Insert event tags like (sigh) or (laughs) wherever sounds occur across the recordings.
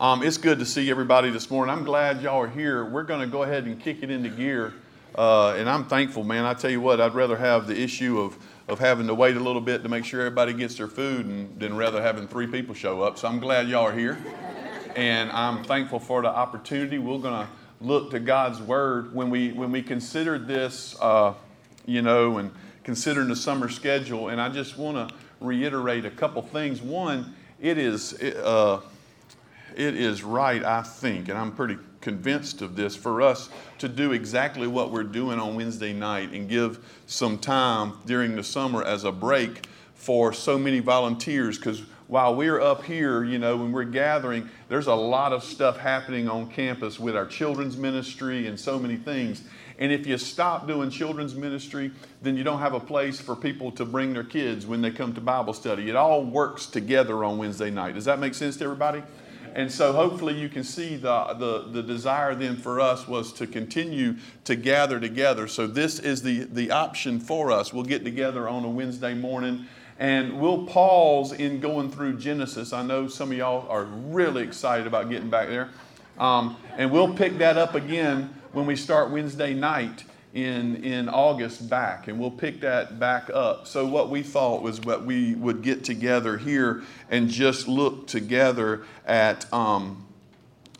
Um, it's good to see everybody this morning. I'm glad y'all are here. We're going to go ahead and kick it into gear. Uh, and I'm thankful, man. I tell you what, I'd rather have the issue of, of having to wait a little bit to make sure everybody gets their food and, than rather having three people show up. So I'm glad y'all are here. And I'm thankful for the opportunity. We're going to look to God's Word. When we, when we considered this, uh, you know, and considering the summer schedule, and I just want to reiterate a couple things. One, it is, uh, it is right, I think, and I'm pretty convinced of this, for us to do exactly what we're doing on Wednesday night and give some time during the summer as a break for so many volunteers because while we're up here, you know, when we're gathering, there's a lot of stuff happening on campus with our children's ministry and so many things. And if you stop doing children's ministry, then you don't have a place for people to bring their kids when they come to Bible study. It all works together on Wednesday night. Does that make sense to everybody? And so hopefully you can see the, the, the desire then for us was to continue to gather together. So this is the, the option for us. We'll get together on a Wednesday morning and we'll pause in going through Genesis. I know some of y'all are really excited about getting back there. Um, and we'll pick that up again when we start Wednesday night in, in August back, and we'll pick that back up. So, what we thought was what we would get together here and just look together at um,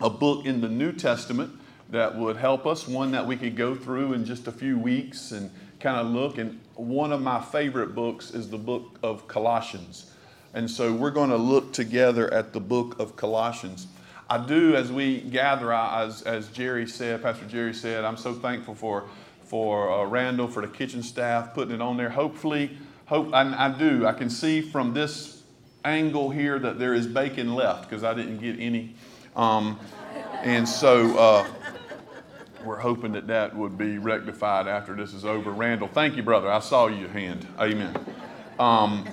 a book in the New Testament that would help us, one that we could go through in just a few weeks and kind of look. And one of my favorite books is the book of Colossians. And so we're going to look together at the book of Colossians. I do, as we gather, as, as Jerry said, Pastor Jerry said, I'm so thankful for, for uh, Randall, for the kitchen staff putting it on there. Hopefully, hope I, I do. I can see from this angle here that there is bacon left because I didn't get any. Um, and so uh, we're hoping that that would be rectified after this is over. Randall, thank you, brother. I saw your hand. Amen. Um,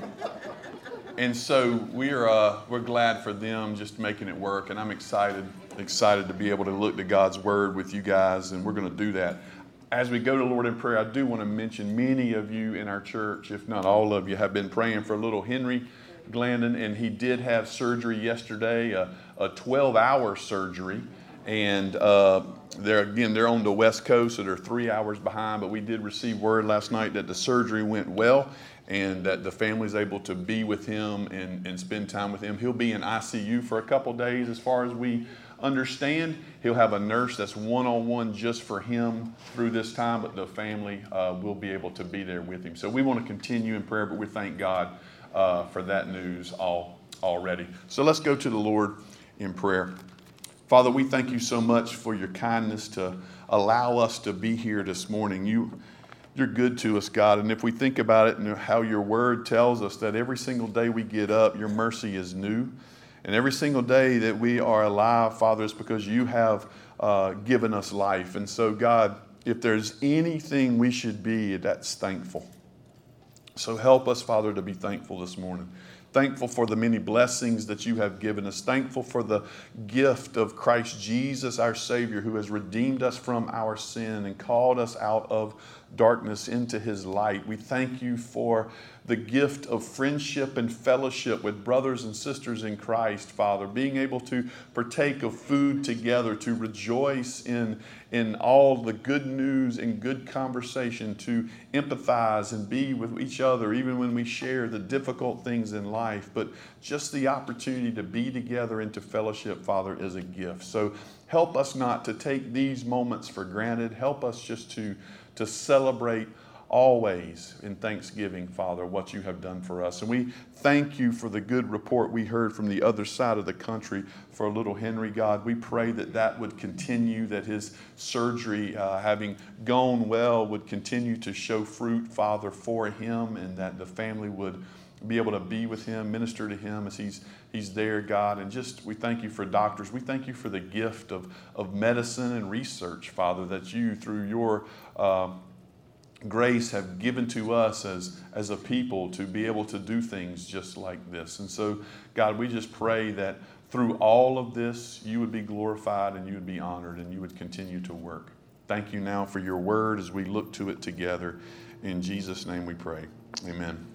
and so we're uh, we're glad for them just making it work, and I'm excited excited to be able to look to God's word with you guys, and we're going to do that. As we go to Lord in prayer, I do want to mention many of you in our church, if not all of you, have been praying for little Henry Glandon, and he did have surgery yesterday, a, a 12-hour surgery, and uh, they're again they're on the west coast so they're three hours behind but we did receive word last night that the surgery went well and that the family's able to be with him and, and spend time with him. He'll be in icu for a couple days as far as we understand he'll have a nurse that's one-on-one just for him through this time but the family uh, will be able to be there with him so we want to continue in prayer but we thank god uh, for that news all already so let's go to the lord in prayer Father, we thank you so much for your kindness to allow us to be here this morning. You, you're good to us, God. And if we think about it and how your word tells us that every single day we get up, your mercy is new. And every single day that we are alive, Father, is because you have uh, given us life. And so, God, if there's anything we should be, that's thankful. So help us, Father, to be thankful this morning. Thankful for the many blessings that you have given us. Thankful for the gift of Christ Jesus, our Savior, who has redeemed us from our sin and called us out of darkness into his light. We thank you for the gift of friendship and fellowship with brothers and sisters in Christ, Father, being able to partake of food together, to rejoice in, in all the good news and good conversation, to empathize and be with each other, even when we share the difficult things in life. But just the opportunity to be together and to fellowship, Father, is a gift. So help us not to take these moments for granted. Help us just to, to celebrate always in thanksgiving, Father, what you have done for us. And we thank you for the good report we heard from the other side of the country for little Henry, God. We pray that that would continue, that his surgery, uh, having gone well, would continue to show fruit, Father, for him, and that the family would be able to be with him, minister to him as he's he's there, God. And just we thank you for doctors. We thank you for the gift of, of medicine and research, Father, that you, through your uh, grace have given to us as, as a people to be able to do things just like this. And so, God, we just pray that through all of this, you would be glorified and you would be honored and you would continue to work. Thank you now for your word as we look to it together. In Jesus' name we pray. Amen.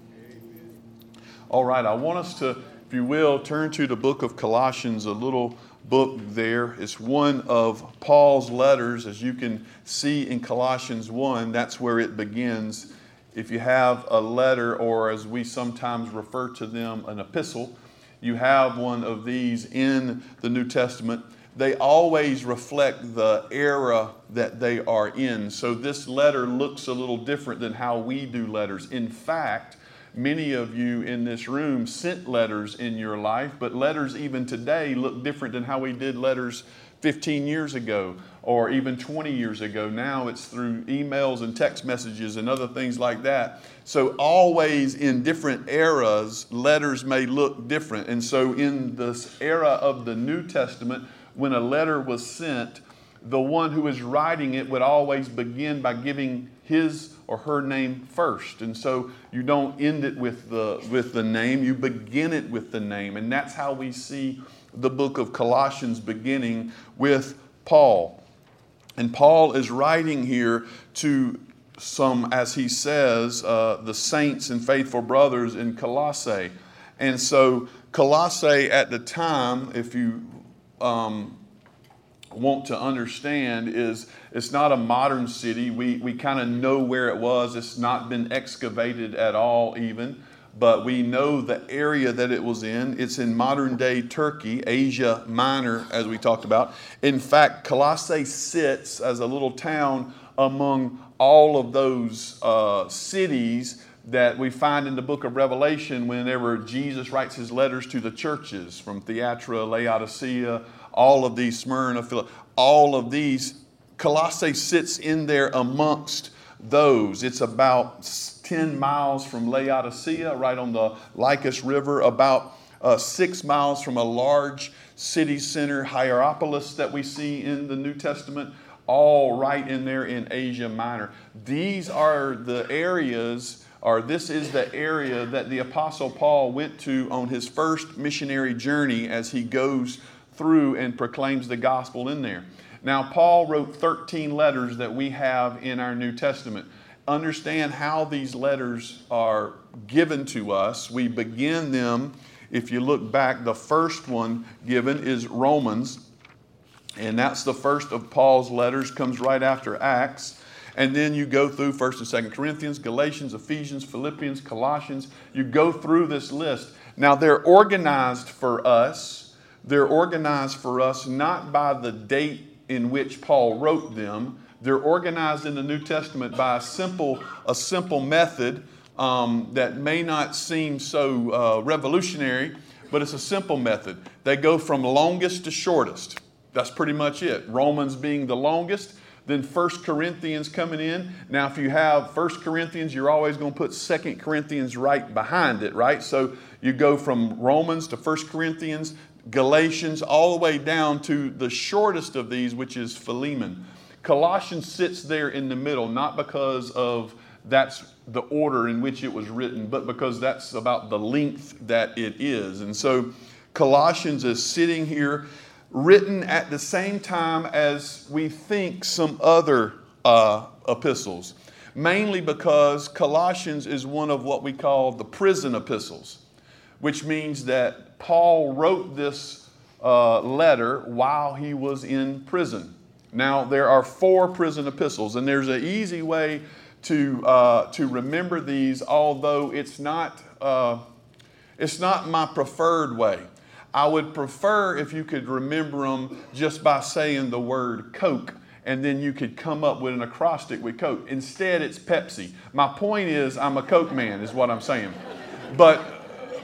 All right, I want us to if you will, turn to the book of Colossians, a little book there. It's one of Paul's letters, as you can see in Colossians 1. That's where it begins. If you have a letter, or as we sometimes refer to them, an epistle, you have one of these in the New Testament. They always reflect the era that they are in. So this letter looks a little different than how we do letters. In fact, Many of you in this room sent letters in your life, but letters even today look different than how we did letters 15 years ago or even 20 years ago. Now it's through emails and text messages and other things like that. So, always in different eras, letters may look different. And so, in this era of the New Testament, when a letter was sent, the one who is writing it would always begin by giving his or her name first. And so you don't end it with the, with the name, you begin it with the name. And that's how we see the book of Colossians beginning with Paul. And Paul is writing here to some, as he says, uh, the saints and faithful brothers in Colossae. And so, Colossae at the time, if you um, want to understand is it's not a modern city. We, we kind of know where it was. It's not been excavated at all, even, but we know the area that it was in. It's in modern day Turkey, Asia Minor, as we talked about. In fact, Colossae sits as a little town among all of those uh, cities that we find in the book of Revelation whenever Jesus writes his letters to the churches from Thyatira, Laodicea, all of these, Smyrna, Philip, all of these. Colossae sits in there amongst those. It's about 10 miles from Laodicea, right on the Lycus River, about uh, six miles from a large city center, Hierapolis, that we see in the New Testament, all right in there in Asia Minor. These are the areas, or this is the area that the Apostle Paul went to on his first missionary journey as he goes through and proclaims the gospel in there. Now, Paul wrote 13 letters that we have in our New Testament. Understand how these letters are given to us. We begin them, if you look back, the first one given is Romans, and that's the first of Paul's letters, comes right after Acts. And then you go through 1st and 2nd Corinthians, Galatians, Ephesians, Philippians, Colossians. You go through this list. Now, they're organized for us they're organized for us not by the date in which Paul wrote them. They're organized in the New Testament by a simple, a simple method um, that may not seem so uh, revolutionary, but it's a simple method. They go from longest to shortest. That's pretty much it. Romans being the longest, then First Corinthians coming in. Now, if you have First Corinthians, you're always going to put Second Corinthians right behind it, right? So you go from Romans to First Corinthians, Galatians, all the way down to the shortest of these, which is Philemon. Colossians sits there in the middle, not because of that's the order in which it was written, but because that's about the length that it is. And so Colossians is sitting here, written at the same time as we think some other uh, epistles, mainly because Colossians is one of what we call the prison epistles, which means that Paul wrote this uh, letter while he was in prison. Now, there are four prison epistles, and there's an easy way to, uh, to remember these, although it's not, uh, it's not my preferred way. I would prefer if you could remember them just by saying the word Coke, and then you could come up with an acrostic with Coke. Instead, it's Pepsi. My point is, I'm a Coke man, is what I'm saying. But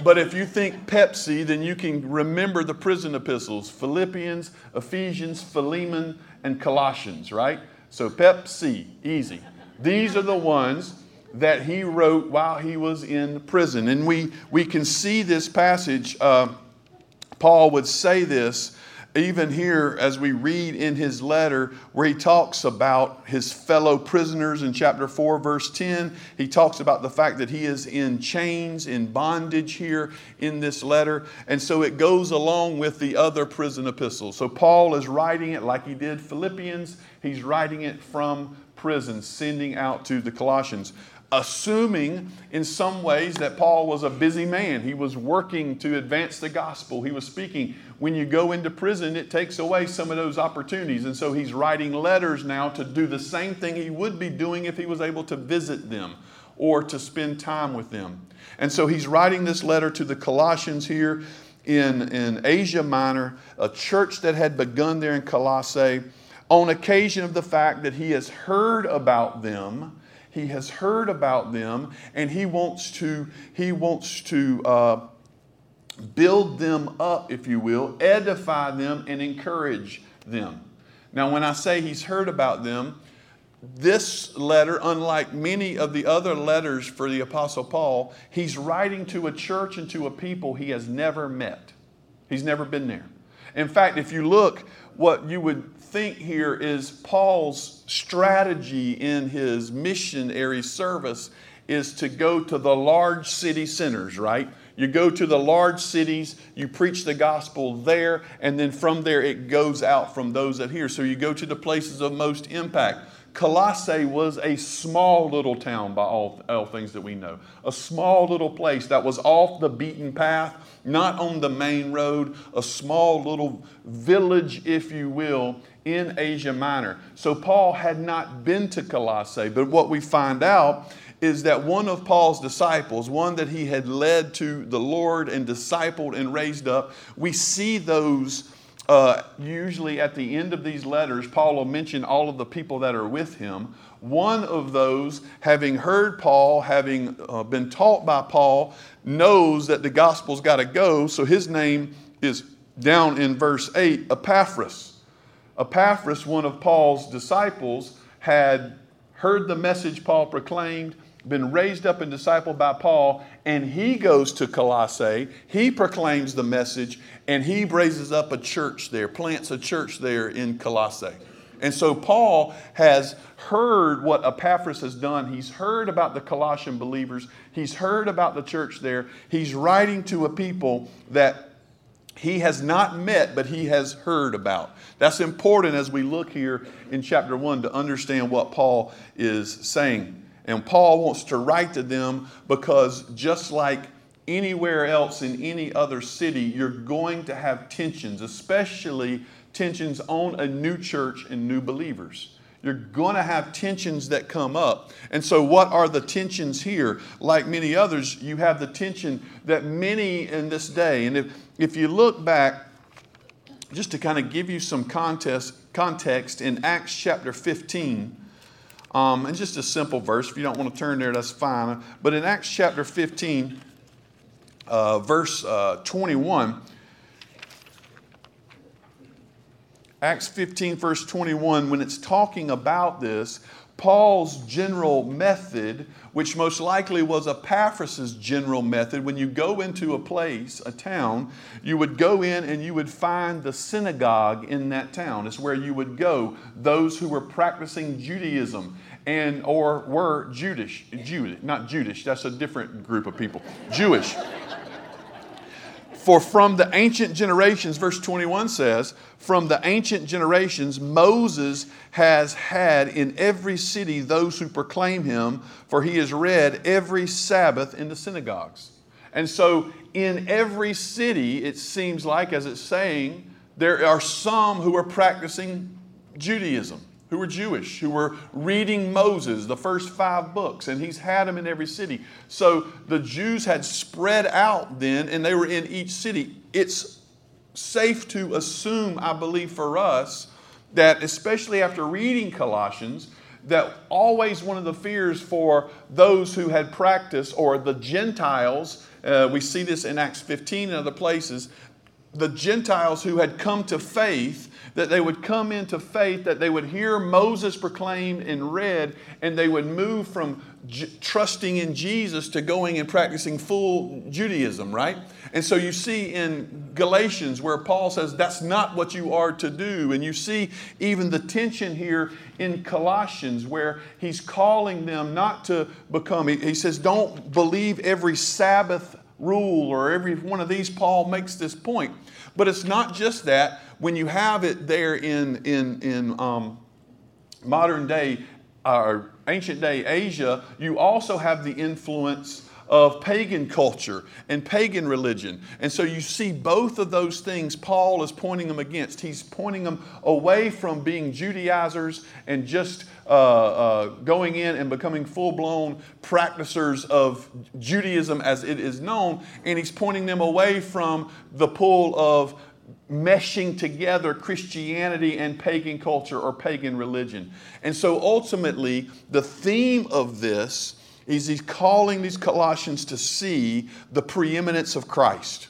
but if you think Pepsi, then you can remember the prison epistles Philippians, Ephesians, Philemon, and Colossians, right? So Pepsi, easy. These are the ones that he wrote while he was in prison. And we, we can see this passage. Uh, Paul would say this even here as we read in his letter where he talks about his fellow prisoners in chapter 4 verse 10 he talks about the fact that he is in chains in bondage here in this letter. And so it goes along with the other prison epistles. So paul is writing it like he did philippians. He's writing it from prison sending out to the colossians assuming in some ways that Paul was a busy man. He was working to advance the gospel. He was speaking. When you go into prison, it takes away some of those opportunities. And so he's writing letters now to do the same thing he would be doing if he was able to visit them or to spend time with them. And so he's writing this letter to the Colossians here in, in Asia Minor, a church that had begun there in Colossae, on occasion of the fact that he has heard about them he has heard about them and he wants to, he wants to uh, build them up, if you will, edify them and encourage them. Now, when I say he's heard about them, this letter, unlike many of the other letters for the Apostle Paul, he's writing to a church and to a people he has never met. He's never been there. In fact, if you look, what you would think here is Paul's strategy in his missionary service is to go to the large city centers, right? You go to the large cities, you preach the gospel there, and then from there it goes out from those that hear. So you go to the places of most impact. Colossae was a small little town by all, all things that we know. A small little place that was off the beaten path, not on the main road, a small little village, if you will, in Asia Minor. So Paul had not been to Colossae, but what we find out is that one of Paul's disciples, one that he had led to the Lord and discipled and raised up, we see those uh, usually at the end of these letters. Paul will mention all of the people that are with him. One of those, having heard Paul, having uh, been taught by Paul, knows that the gospel's got to go, so his name is down in verse 8 Epaphras. Epaphras, one of Paul's disciples, had heard the message Paul proclaimed, been raised up and discipled by Paul, and he goes to Colossae. He proclaims the message, and he raises up a church there, plants a church there in Colossae. And so Paul has heard what Epaphras has done. He's heard about the Colossian believers. He's heard about the church there. He's writing to a people that he has not met, but he has heard about. That's important as we look here in chapter 1 to understand what Paul is saying. And Paul wants to write to them because just like anywhere else in any other city, you're going to have tensions, especially tensions on a new church and new believers. You're going to have tensions that come up. And so, what are the tensions here? Like many others, you have the tension that many in this day, and if, if you look back, just to kind of give you some context, context in Acts chapter 15, um, and just a simple verse. If you don't want to turn there, that's fine. But in Acts chapter 15, uh, verse uh, 21, Acts 15, verse 21, when it's talking about this, Paul's general method, which most likely was Epaphras' general method, when you go into a place, a town, you would go in and you would find the synagogue in that town. It's where you would go, those who were practicing Judaism and or were Jewish, Jewish, not Jewish, that's a different group of people, Jewish. For from the ancient generations, verse 21 says, from the ancient generations, Moses has had in every city those who proclaim him, for he is read every Sabbath in the synagogues. And so, in every city, it seems like, as it's saying, there are some who are practicing Judaism who were Jewish, who were reading Moses, the first five books, and he's had them in every city. So the Jews had spread out then, and they were in each city. It's safe to assume, I believe, for us, that especially after reading Colossians, that always one of the fears for those who had practiced, or the Gentiles, uh, we see this in Acts 15 and other places, the Gentiles who had come to faith that they would come into faith, that they would hear Moses proclaimed and read, and they would move from j- trusting in Jesus to going and practicing full Judaism, right? And so you see in Galatians where Paul says that's not what you are to do. And you see even the tension here in Colossians where he's calling them not to become, he says, don't believe every Sabbath rule or every one of these. Paul makes this point. But it's not just that. When you have it there in, in, in um, modern day, our ancient day Asia, you also have the influence of pagan culture and pagan religion. And so you see both of those things Paul is pointing them against. He's pointing them away from being Judaizers and just uh, uh, going in and becoming full blown practicers of Judaism as it is known, and he's pointing them away from the pull of meshing together Christianity and pagan culture or pagan religion. And so ultimately, the theme of this is he's calling these Colossians to see the preeminence of Christ.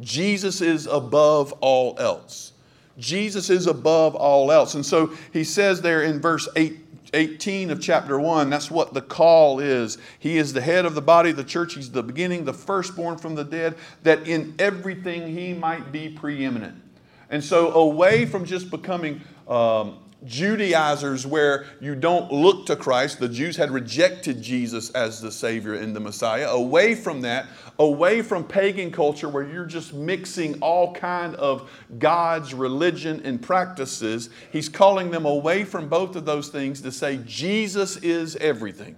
Jesus is above all else. Jesus is above all else. And so he says there in verse 8, 18 of chapter 1, that's what the call is. He is the head of the body of the church. He's the beginning, the firstborn from the dead, that in everything he might be preeminent. And so, away from just becoming um, Judaizers where you don't look to Christ. The Jews had rejected Jesus as the Savior and the Messiah. Away from that, away from pagan culture where you're just mixing all kind of God's religion and practices, he's calling them away from both of those things to say Jesus is everything.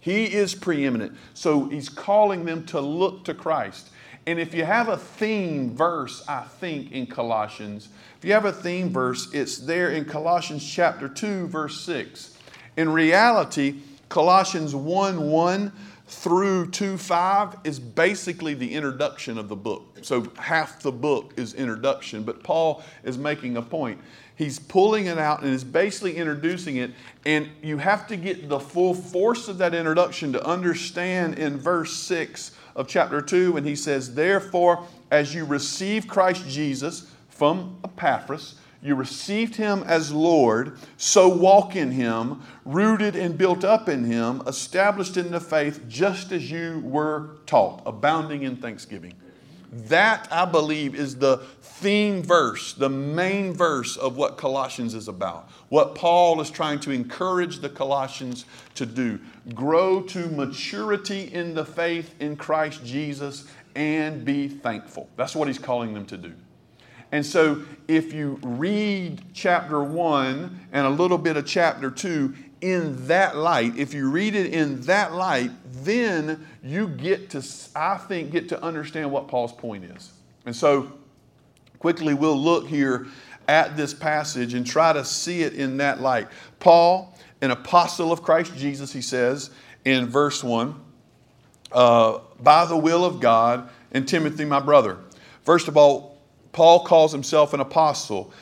He is preeminent. So he's calling them to look to Christ. And if you have a theme verse, I think, in Colossians, if you have a theme verse, it's there in Colossians chapter 2, verse 6. In reality, Colossians 1 1 through 2 5 is basically the introduction of the book. So half the book is introduction, but Paul is making a point. He's pulling it out and is basically introducing it, and you have to get the full force of that introduction to understand in verse 6 of chapter 2 when he says, Therefore, as you receive Christ Jesus from Epaphras, you received him as Lord, so walk in him, rooted and built up in him, established in the faith, just as you were taught, abounding in thanksgiving. That, I believe, is the theme verse, the main verse of what Colossians is about. What Paul is trying to encourage the Colossians to do grow to maturity in the faith in Christ Jesus and be thankful. That's what he's calling them to do. And so, if you read chapter 1 and a little bit of chapter 2 in that light, if you read it in that light, then you get to, I think, get to understand what Paul's point is. And so, quickly, we'll look here at this passage and try to see it in that light. Paul, an apostle of Christ Jesus, he says in verse 1, uh, by the will of God, and Timothy, my brother. First of all, Paul calls himself an apostle.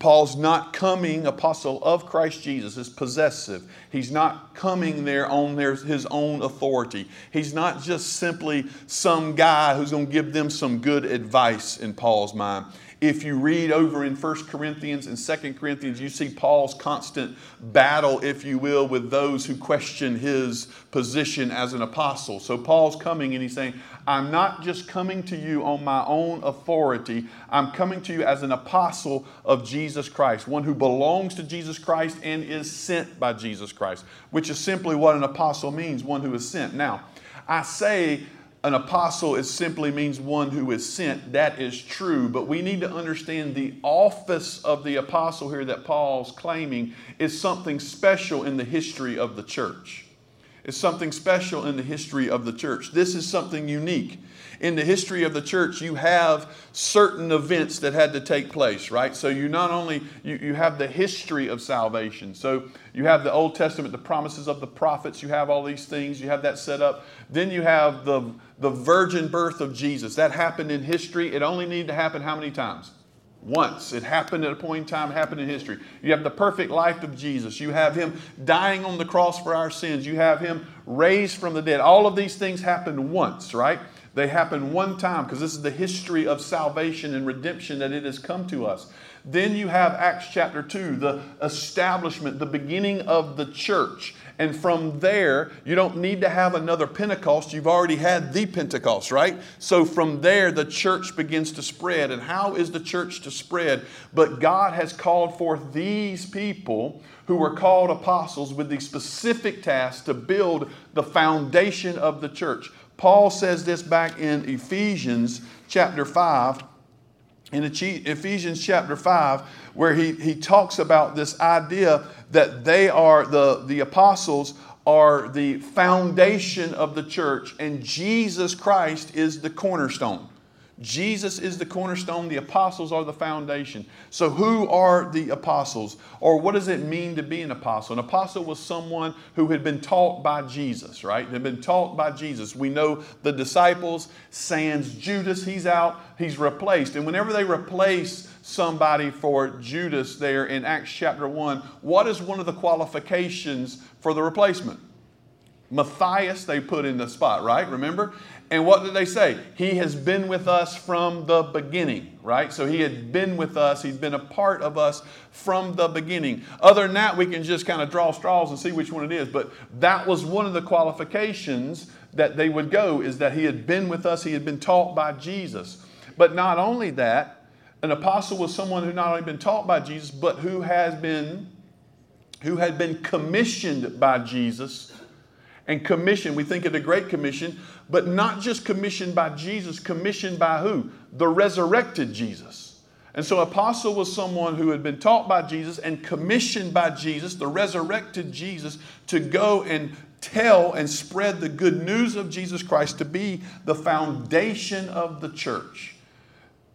Paul's not coming apostle of Christ Jesus is possessive. He's not coming there on their, his own authority. He's not just simply some guy who's going to give them some good advice in Paul's mind. If you read over in 1 Corinthians and 2 Corinthians, you see Paul's constant battle, if you will, with those who question his position as an apostle. So Paul's coming and he's saying, I'm not just coming to you on my own authority, I'm coming to you as an apostle of Jesus Christ, one who belongs to Jesus Christ and is sent by Jesus Christ, which is simply what an apostle means, one who is sent. Now, I say an apostle is simply means one who is sent. That is true, but we need to understand the office of the apostle here that Paul's claiming is something special in the history of the church. It's something special in the history of the church. This is something unique in the history of the church, you have certain events that had to take place, right? So you not only you, you have the history of salvation. So you have the Old Testament, the promises of the prophets, you have all these things, you have that set up. Then you have the, the virgin birth of Jesus. That happened in history. It only needed to happen how many times? once. It happened at a point in time, happened in history. You have the perfect life of Jesus. You have him dying on the cross for our sins. You have him raised from the dead. All of these things happened once, right? They happen one time because this is the history of salvation and redemption that it has come to us. Then you have Acts chapter 2, the establishment, the beginning of the church. And from there, you don't need to have another Pentecost. You've already had the Pentecost, right? So from there, the church begins to spread. And how is the church to spread? But God has called forth these people who were called apostles with the specific task to build the foundation of the church. Paul says this back in Ephesians chapter 5 in Ephesians chapter 5, where he, he talks about this idea that they are, the, the apostles are the foundation of the church, and Jesus Christ is the cornerstone. Jesus is the cornerstone, the apostles are the foundation. So, who are the apostles? Or what does it mean to be an apostle? An apostle was someone who had been taught by Jesus, right? They've been taught by Jesus. We know the disciples, sans Judas, he's out, he's replaced. And whenever they replace somebody for Judas there in Acts chapter 1, what is one of the qualifications for the replacement? Matthias, they put in the spot, right? Remember? And what did they say? He has been with us from the beginning, right? So he had been with us. He's been a part of us from the beginning. Other than that, we can just kind of draw straws and see which one it is. But that was one of the qualifications that they would go is that he had been with us. He had been taught by Jesus. But not only that, an apostle was someone who not only been taught by Jesus, but who has been who had been commissioned by Jesus and commissioned. We think of the Great Commission, but not just commissioned by Jesus, commissioned by who? The resurrected Jesus. And so, apostle was someone who had been taught by Jesus and commissioned by Jesus, the resurrected Jesus, to go and tell and spread the good news of Jesus Christ to be the foundation of the church.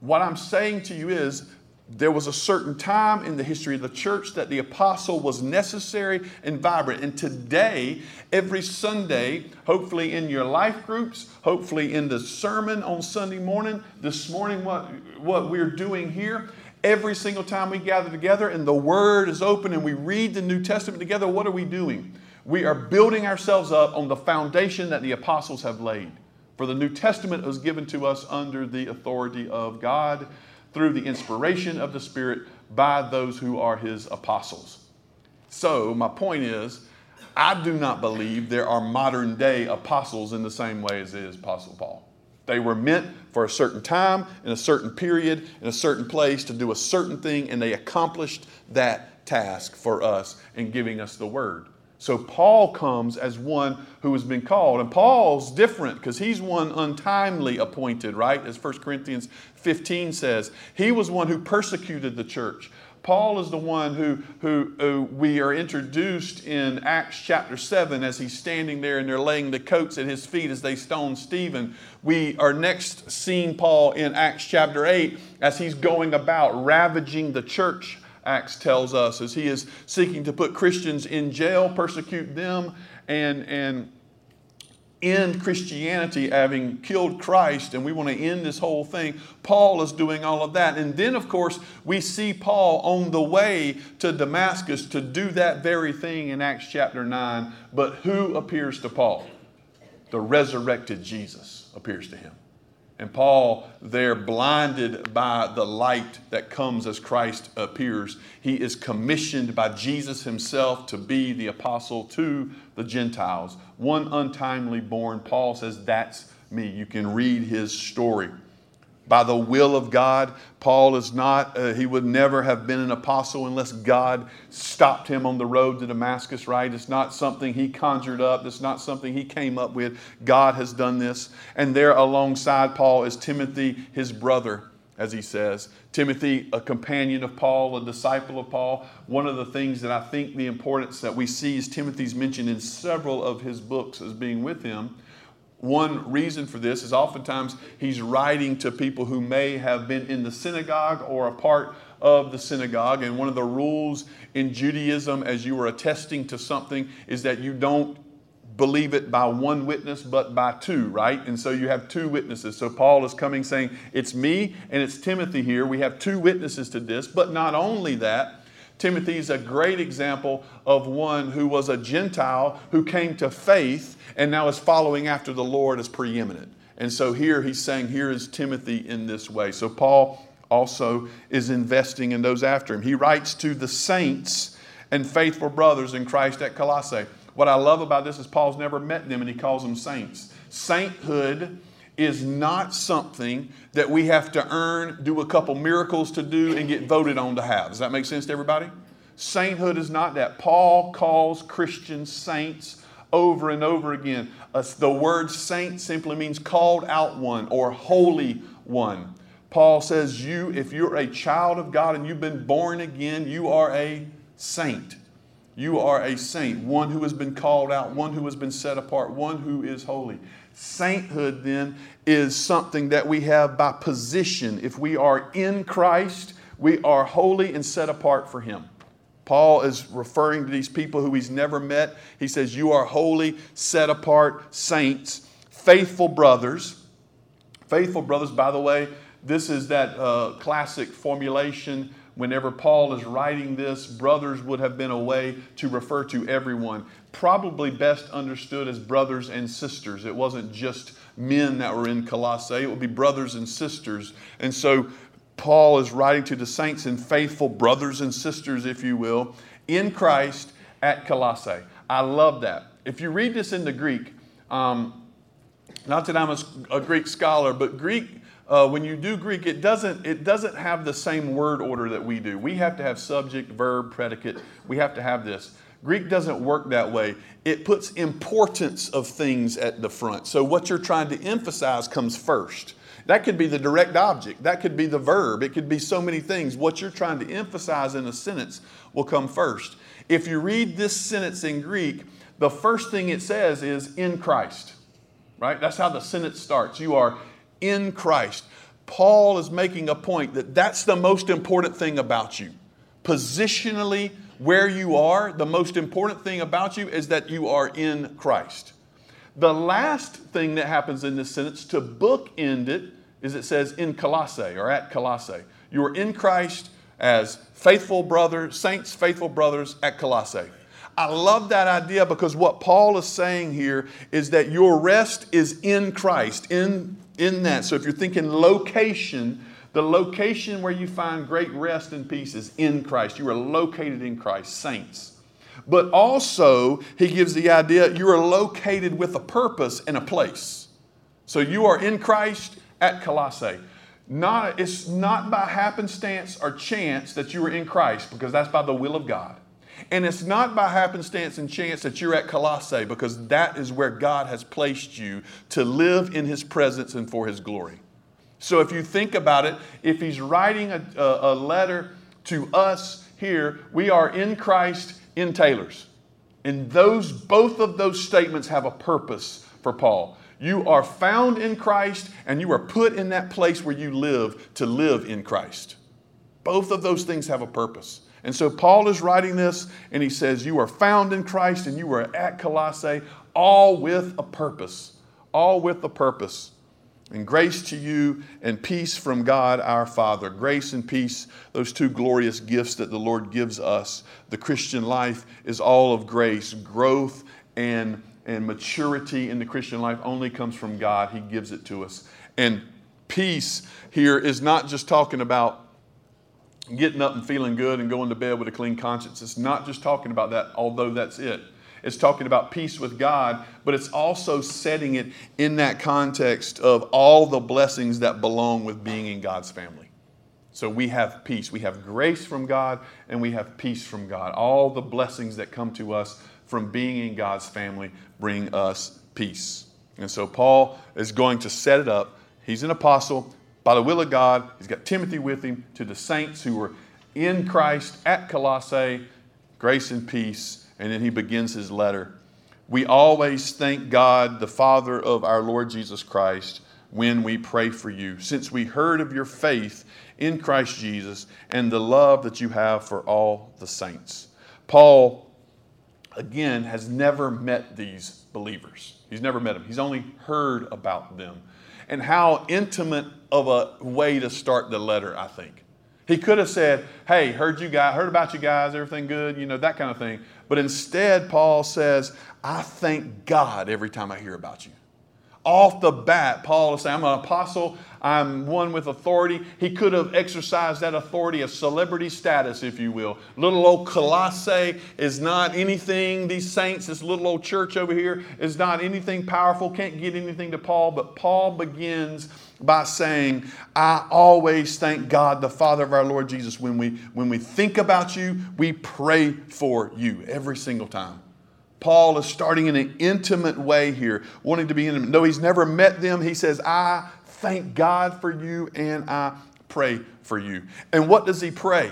What I'm saying to you is there was a certain time in the history of the church that the apostle was necessary and vibrant. And today, every Sunday, hopefully in your life groups, hopefully in the sermon on Sunday morning, this morning, what, what we're doing here, every single time we gather together and the Word is open and we read the New Testament together, what are we doing? We are building ourselves up on the foundation that the apostles have laid. For the New Testament was given to us under the authority of God through the inspiration of the Spirit by those who are his apostles. So, my point is, I do not believe there are modern day apostles in the same way as is Apostle Paul. They were meant for a certain time, in a certain period, in a certain place to do a certain thing, and they accomplished that task for us in giving us the word. So Paul comes as one who has been called. And Paul's different because he's one untimely appointed, right? As 1 Corinthians 15 says. He was one who persecuted the church. Paul is the one who, who, who, we are introduced in Acts chapter 7 as he's standing there and they're laying the coats at his feet as they stone Stephen. We are next seeing Paul in Acts chapter 8 as he's going about ravaging the church Acts tells us, as he is seeking to put Christians in jail, persecute them, and, and end Christianity having killed Christ, and we want to end this whole thing. Paul is doing all of that. And then, of course, we see Paul on the way to Damascus to do that very thing in Acts chapter 9. But who appears to Paul? The resurrected Jesus appears to him. And Paul, there blinded by the light that comes as Christ appears, he is commissioned by Jesus himself to be the apostle to the Gentiles. One untimely born, Paul says, That's me. You can read his story by the will of God. Paul is not, uh, he would never have been an apostle unless God stopped him on the road to Damascus, right? It's not something he conjured up, it's not something he came up with. God has done this. And there alongside Paul is Timothy, his brother. As he says, Timothy, a companion of Paul, a disciple of Paul. One of the things that I think the importance that we see is Timothy's mentioned in several of his books as being with him one reason for this is oftentimes he's writing to people who may have been in the synagogue or a part of the synagogue. And one of the rules in Judaism, as you are attesting to something, is that you don't believe it by one witness, but by two, right? And so you have two witnesses. So Paul is coming saying, It's me and it's Timothy here. We have two witnesses to this. But not only that, Timothy is a great example of one who was a Gentile who came to faith and now is following after the Lord as preeminent. And so here he's saying, Here is Timothy in this way. So Paul also is investing in those after him. He writes to the saints and faithful brothers in Christ at Colossae. What I love about this is Paul's never met them and he calls them saints. Sainthood is not something that we have to earn, do a couple miracles to do, and get voted on to have. Does that make sense to everybody? Sainthood is not that. Paul calls Christians saints over and over again. Uh, the word saint simply means called out one or holy one. Paul says, You, if you're a child of God and you've been born again, you are a saint. You are a saint, one who has been called out, one who has been set apart, one who is holy. Sainthood, then, is something that we have by position. If we are in Christ, we are holy and set apart for Him. Paul is referring to these people who he's never met. He says, You are holy, set apart saints, faithful brothers. Faithful brothers, by the way, this is that uh, classic formulation. Whenever Paul is writing this, brothers would have been a way to refer to everyone. Probably best understood as brothers and sisters. It wasn't just men that were in Colossae, it would be brothers and sisters. And so Paul is writing to the saints and faithful brothers and sisters, if you will, in Christ at Colossae. I love that. If you read this in the Greek, um, not that I'm a, a, Greek scholar, but Greek, uh, when you do Greek, it doesn't, it doesn't have the same word order that we do. We have to have subject, verb, predicate. We have to have this. Greek doesn't work that way. It puts importance of things at the front. So what you're trying to emphasize comes first. That could be the direct object, that could be the verb, it could be so many things. What you're trying to emphasize in a sentence will come first. If you read this sentence in Greek, the first thing it says is in Christ, right? That's how the sentence starts. You are in Christ. Paul is making a point that that's the most important thing about you. Positionally, where you are, the most important thing about you is that you are in Christ. The last thing that happens in this sentence to bookend it is it says in Colossae or at Colossae. You are in Christ as faithful brothers, saints, faithful brothers at Colossae. I love that idea because what Paul is saying here is that your rest is in Christ, in, in that. So if you're thinking location, the location where you find great rest and peace is in Christ. You are located in Christ, saints. But also, he gives the idea you are located with a purpose and a place. So you are in Christ at Colossae. Not, it's not by happenstance or chance that you are in Christ, because that's by the will of God. And it's not by happenstance and chance that you're at Colossae, because that is where God has placed you to live in His presence and for His glory. So if you think about it, if He's writing a, a, a letter to us here, we are in Christ in Taylor's. And those, both of those statements have a purpose for Paul. You are found in Christ and you are put in that place where you live to live in Christ. Both of those things have a purpose. And so Paul is writing this and he says, You are found in Christ and you are at Colossae, all with a purpose. All with a purpose. And grace to you and peace from God our Father. Grace and peace, those two glorious gifts that the Lord gives us. The Christian life is all of grace. Growth and, and maturity in the Christian life only comes from God. He gives it to us. And peace here is not just talking about getting up and feeling good and going to bed with a clean conscience. It's not just talking about that, although that's it. It's talking about peace with God, but it's also setting it in that context of all the blessings that belong with being in God's family. So we have peace. We have grace from God and we have peace from God. All the blessings that come to us from being in God's family bring us peace. And so Paul is going to set it up. He's an apostle by the will of God. He's got Timothy with him to the saints who were in Christ at Colossae. Grace and peace and then he begins his letter. We always thank God, the Father of our Lord Jesus Christ, when we pray for you, since we heard of your faith in Christ Jesus and the love that you have for all the saints. Paul, again, has never met these believers. He's never met them, he's only heard about them. And how intimate of a way to start the letter, I think. He could have said, Hey, heard you guys, heard about you guys, everything good, you know, that kind of thing. But instead, Paul says, I thank God every time I hear about you. Off the bat, Paul is saying, I'm an apostle, I'm one with authority. He could have exercised that authority, a celebrity status, if you will. Little old Colossae is not anything, these saints, this little old church over here is not anything powerful, can't get anything to Paul, but Paul begins by saying, I always thank God, the Father of our Lord Jesus. When we, when we think about you, we pray for you every single time. Paul is starting in an intimate way here, wanting to be intimate. No, he's never met them, he says, I thank God for you and I pray for you. And what does he pray?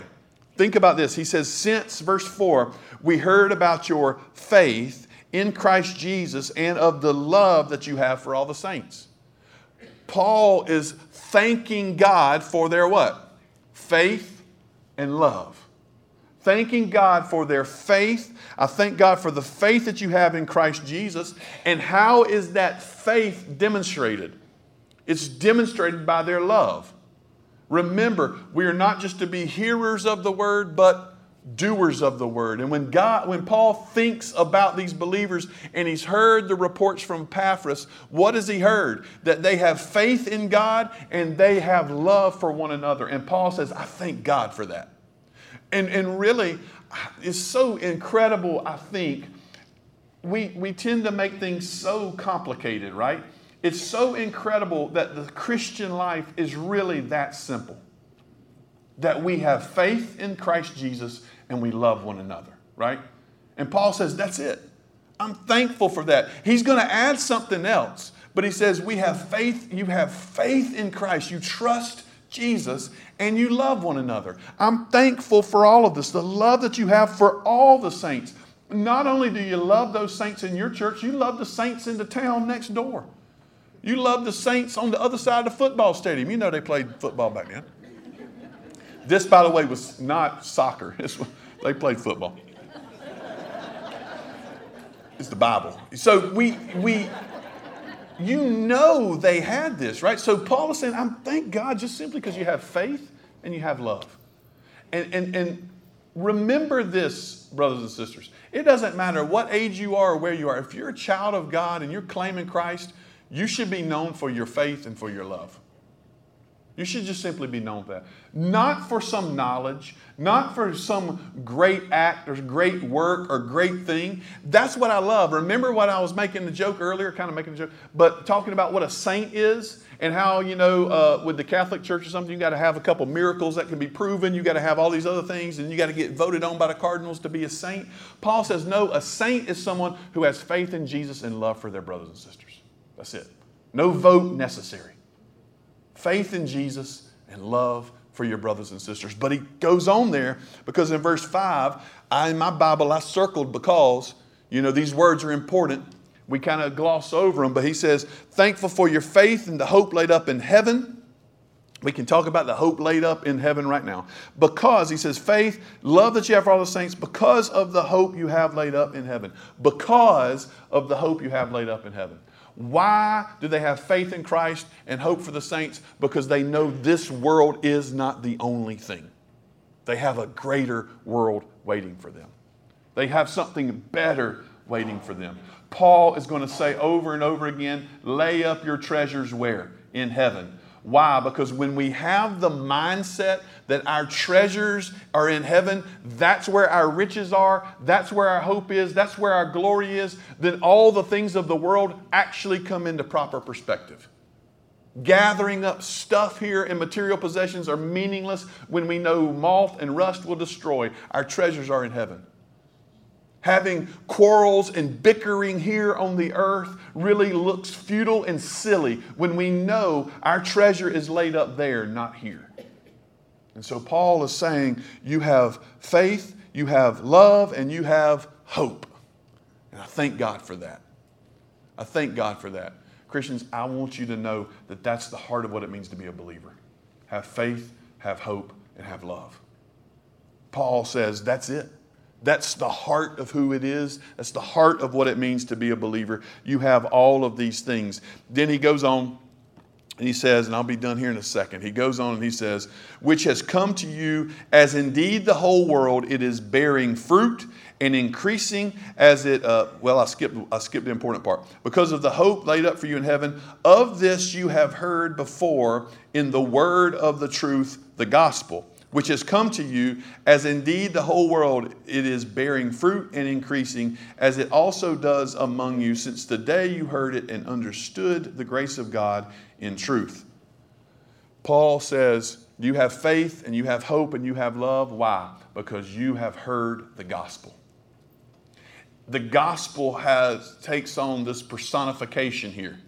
Think about this. He says, Since, verse 4, we heard about your faith in Christ Jesus and of the love that you have for all the saints. Paul is thanking God for their what? Faith and love. Thanking God for their faith. I thank God for the faith that you have in Christ Jesus. And how is that faith demonstrated? It's demonstrated by their love. Remember, we are not just to be hearers of the word, but doers of the word. And when God, when Paul thinks about these believers and he's heard the reports from Epaphras, what has he heard? That they have faith in God and they have love for one another. And Paul says, I thank God for that. And, and really, it's so incredible, I think. We, we tend to make things so complicated, right? It's so incredible that the Christian life is really that simple. That we have faith in Christ Jesus and we love one another, right? And Paul says, that's it. I'm thankful for that. He's going to add something else, but he says, we have faith. You have faith in Christ. You trust Jesus and you love one another. I'm thankful for all of this, the love that you have for all the saints. Not only do you love those saints in your church, you love the saints in the town next door. You love the Saints on the other side of the football stadium. You know they played football back then. This, by the way, was not soccer. (laughs) they played football. It's the Bible. So we, we, you know they had this, right? So Paul is saying, I'm thank God just simply because you have faith and you have love. And, and, and remember this, brothers and sisters. It doesn't matter what age you are or where you are. If you're a child of God and you're claiming Christ, you should be known for your faith and for your love. You should just simply be known for that. Not for some knowledge, not for some great act or great work or great thing. That's what I love. Remember what I was making the joke earlier, kind of making the joke, but talking about what a saint is and how, you know, uh, with the Catholic Church or something, you got to have a couple miracles that can be proven. You got to have all these other things and you got to get voted on by the cardinals to be a saint. Paul says, no, a saint is someone who has faith in Jesus and love for their brothers and sisters. That's it. No vote necessary. Faith in Jesus and love for your brothers and sisters. But he goes on there because in verse 5, I, in my Bible, I circled because, you know, these words are important. We kind of gloss over them, but he says, Thankful for your faith and the hope laid up in heaven. We can talk about the hope laid up in heaven right now. Because, he says, faith, love that you have for all the saints, because of the hope you have laid up in heaven. Because of the hope you have laid up in heaven. Why do they have faith in Christ and hope for the saints? Because they know this world is not the only thing. They have a greater world waiting for them. They have something better waiting for them. Paul is going to say over and over again lay up your treasures where? In heaven. Why? Because when we have the mindset that our treasures are in heaven, that's where our riches are, that's where our hope is, that's where our glory is, then all the things of the world actually come into proper perspective. Gathering up stuff here and material possessions are meaningless when we know moth and rust will destroy. Our treasures are in heaven having quarrels and bickering here on the earth really looks futile and silly when we know our treasure is laid up there, not here. And so Paul is saying you have faith, you have love, and you have hope. And I thank God for that. I thank God for that. Christians, I want you to know that that's the heart of what it means to be a believer. Have faith, have hope, and have love. Paul says that's it. That's the heart of who it is. That's the heart of what it means to be a believer. You have all of these things. Then he goes on and he says, and I'll be done here in a second. He goes on and he says, which has come to you as indeed the whole world, it is bearing fruit and increasing as it, uh, well, I skipped, I skipped the important part. Because of the hope laid up for you in heaven, of this you have heard before in the word of the truth, the gospel which has come to you, as indeed the whole world it is bearing fruit and increasing, as it also does among you, since the day you heard it and understood the grace of God in truth. Paul says, You have faith and you have hope and you have love. Why? Because you have heard the gospel. The gospel has takes on this personification here.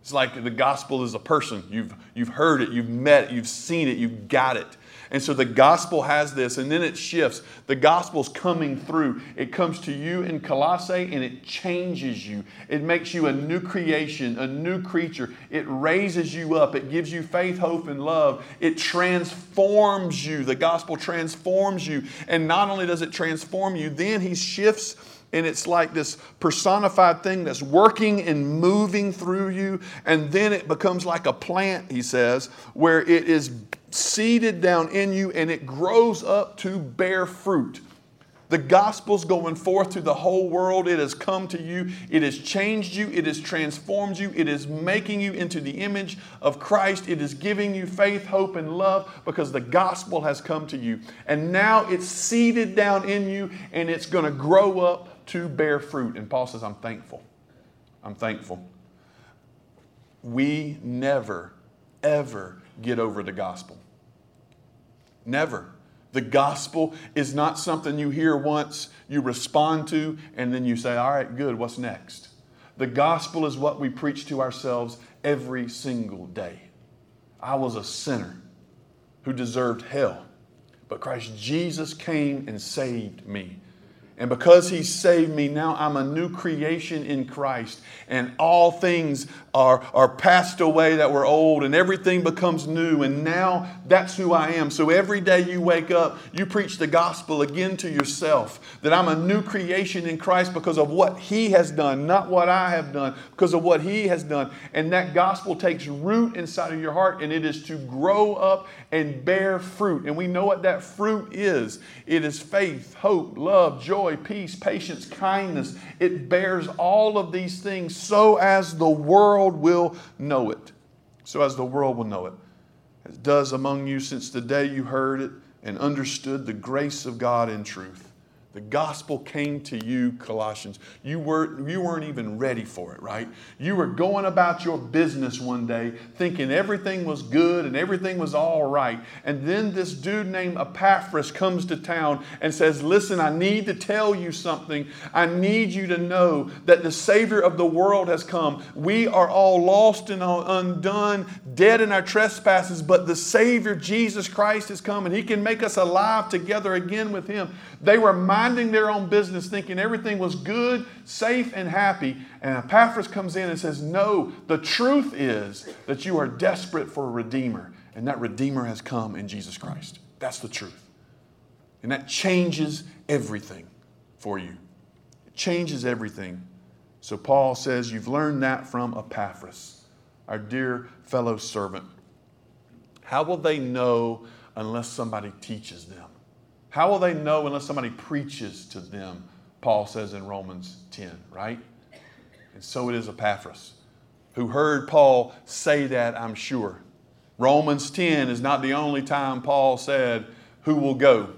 It's like the gospel is a person. You've, you've heard it, you've met it, you've seen it, you've got it. And so the gospel has this, and then it shifts. The gospel's coming through. It comes to you in Colossae and it changes you. It makes you a new creation, a new creature. It raises you up. It gives you faith, hope, and love. It transforms you. The gospel transforms you. And not only does it transform you, then he shifts and it's like this personified thing that's working and moving through you. And then it becomes like a plant, he says, where it is seeded down in you and it grows up to bear fruit. The gospel's going forth to the whole world. It has come to you. It has changed you. It has transformed you. It is making you into the image of Christ. It is giving you faith, hope, and love because the gospel has come to you. And now it's seeded down in you and it's going to grow up to bear fruit. And Paul says, I'm thankful. I'm thankful. We never, ever get over the gospel. Never. The gospel is not something you hear once, you respond to, and then you say, All right, good, what's next? The gospel is what we preach to ourselves every single day. I was a sinner who deserved hell, but Christ Jesus came and saved me. And because he saved me, now I'm a new creation in Christ. And all things are, are passed away that were old, and everything becomes new. And now that's who I am. So every day you wake up, you preach the gospel again to yourself that I'm a new creation in Christ because of what he has done, not what I have done, because of what he has done. And that gospel takes root inside of your heart, and it is to grow up and bear fruit. And we know what that fruit is it is faith, hope, love, joy joy, peace, patience, kindness. It bears all of these things so as the world will know it. So as the world will know it. As does among you since the day you heard it and understood the grace of God in truth. The gospel came to you, Colossians. You weren't, you weren't even ready for it, right? You were going about your business one day thinking everything was good and everything was all right. And then this dude named Epaphras comes to town and says, Listen, I need to tell you something. I need you to know that the Savior of the world has come. We are all lost and undone, dead in our trespasses, but the Savior, Jesus Christ, has come and He can make us alive together again with Him. They were minding their own business, thinking everything was good, safe, and happy. And Epaphras comes in and says, No, the truth is that you are desperate for a Redeemer, and that Redeemer has come in Jesus Christ. That's the truth. And that changes everything for you. It changes everything. So Paul says, You've learned that from Epaphras, our dear fellow servant. How will they know unless somebody teaches them? How will they know unless somebody preaches to them? Paul says in Romans 10, right? And so it is Epaphras, who heard Paul say that, I'm sure. Romans 10 is not the only time Paul said, Who will go?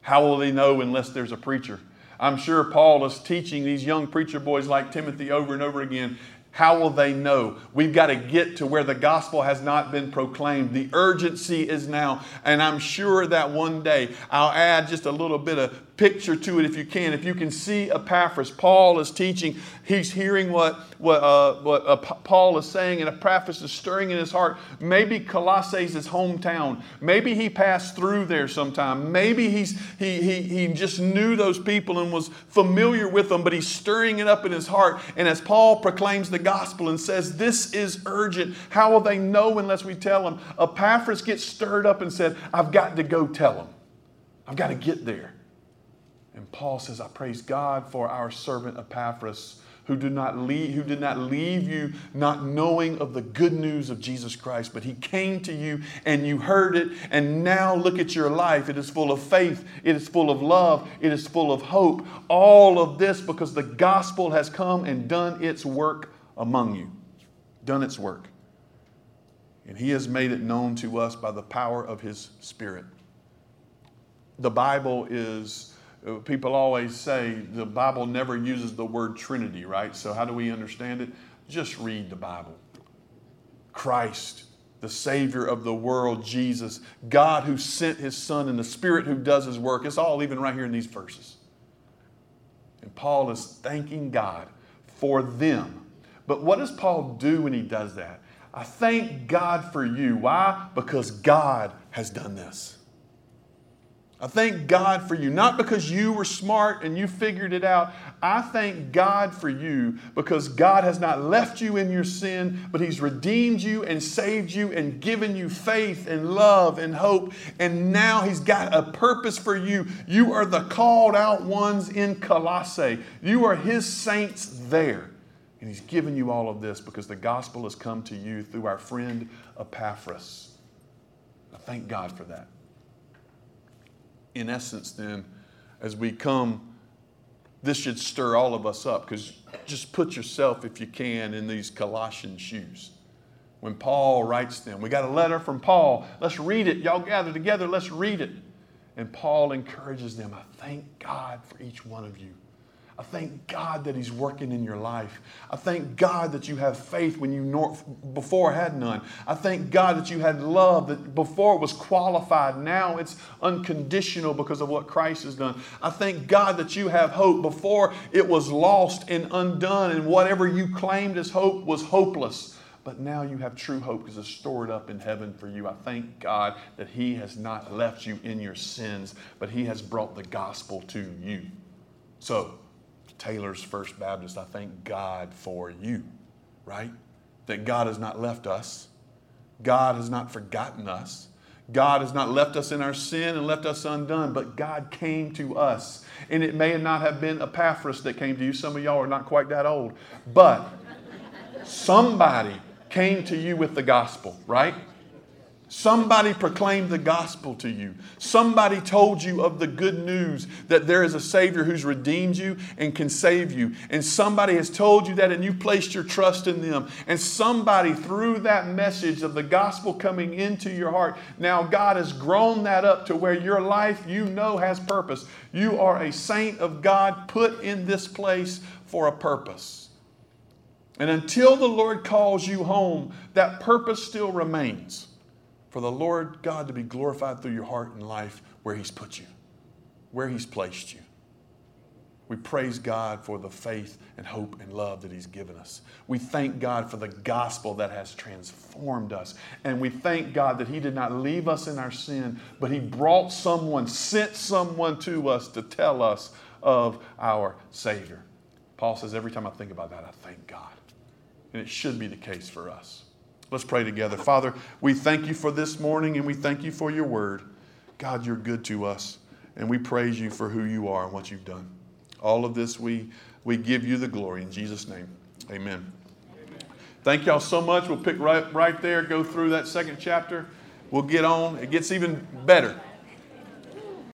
How will they know unless there's a preacher? I'm sure Paul is teaching these young preacher boys like Timothy over and over again how will they know? We've got to get to where the gospel has not been proclaimed. The urgency is now. And I'm sure that one day I'll add just a little bit of picture to it if you can. If you can see Epaphras, Paul is teaching. He's hearing what, what, uh, what uh, Paul is saying, and Epaphras is stirring in his heart. Maybe Colossae is his hometown. Maybe he passed through there sometime. Maybe he's, he, he, he just knew those people and was familiar with them, but he's stirring it up in his heart. And as Paul proclaims the gospel and says, This is urgent, how will they know unless we tell them? Epaphras gets stirred up and said, I've got to go tell them. I've got to get there. And Paul says, I praise God for our servant Epaphras, who did not leave, who did not leave you not knowing of the good news of Jesus Christ, but he came to you and you heard it, and now look at your life. It is full of faith, it is full of love, it is full of hope. All of this because the gospel has come and done its work among you, done its work. And he has made it known to us by the power of his Spirit. The Bible is Uh, people always say the Bible never uses the word Trinity, right? So, how do we understand it? Just read the Bible. Christ, the Savior of the world, Jesus, God who sent His Son, and the Spirit who does His work. It's all even right here in these verses. And Paul is thanking God for them But what does Paul do when he does that? I thank God for you. Why? Because God has done this. I thank God for you, not because you were smart and you figured it out. I thank God for you because God has not left you in your sin, but He's redeemed you and saved you and given you faith and love and hope. And now He's got a purpose for you. You are the called out ones in Colossae, you are His saints there. And He's given you all of this because the gospel has come to you through our friend Epaphras. I thank God for that in essence, then, as we come, this should stir all of us up because just put yourself, if you can, in these Colossian shoes. When Paul writes them, we got a letter from Paul. Let's read it. Y'all gather together, let's read it. And Paul encourages them. I thank God for each one of you. I thank God that He's working in your life. I thank God that you have faith when you nor- before had none. I thank God that you had love that before was qualified. Now it's unconditional because of what Christ has done. I thank God that you have hope. Before it was lost and undone, and whatever you claimed as hope was hopeless. But now you have true hope because it's stored up in heaven for you. I thank God that He has not left you in your sins, but He has brought the gospel to you. So, Taylor's First Baptist, I thank God for you, right? That God has not left us. God has not forgotten us. God has not left us in our sin and left us undone, but God came to us. And it may not have been Epaphras that came to you. Some of y'all are not quite that old. But somebody came to you with the gospel, right? Somebody proclaimed the gospel to you. Somebody told you of the good news that there is a Savior who's redeemed you and can save you. And somebody has told you that and you placed your trust in them. And somebody, through that message of the gospel coming into your heart, now God has grown that up to where your life you know has purpose. You are a saint of God put in this place for a purpose. And until the Lord calls you home, that purpose still remains for the Lord God to be glorified through your heart and life where He's put you, where He's placed you. We praise God for the faith and hope and love that He's given us. We thank God for the gospel that has transformed us. And we thank God that He did not leave us in our sin, but He brought someone, sent someone to us to tell us of our Savior. Paul says, Every time I think about that, I thank God. And it should be the case for us. Let's pray together. Father, we thank you for this morning and we thank you for your word. God, you're good to us, and we praise you for who you are and what you've done. All of this, we, we give you the glory in Jesus' name. Amen. Amen. Thank y'all so much. We'll pick right, right there, go through that second chapter. We'll get on. It gets even better.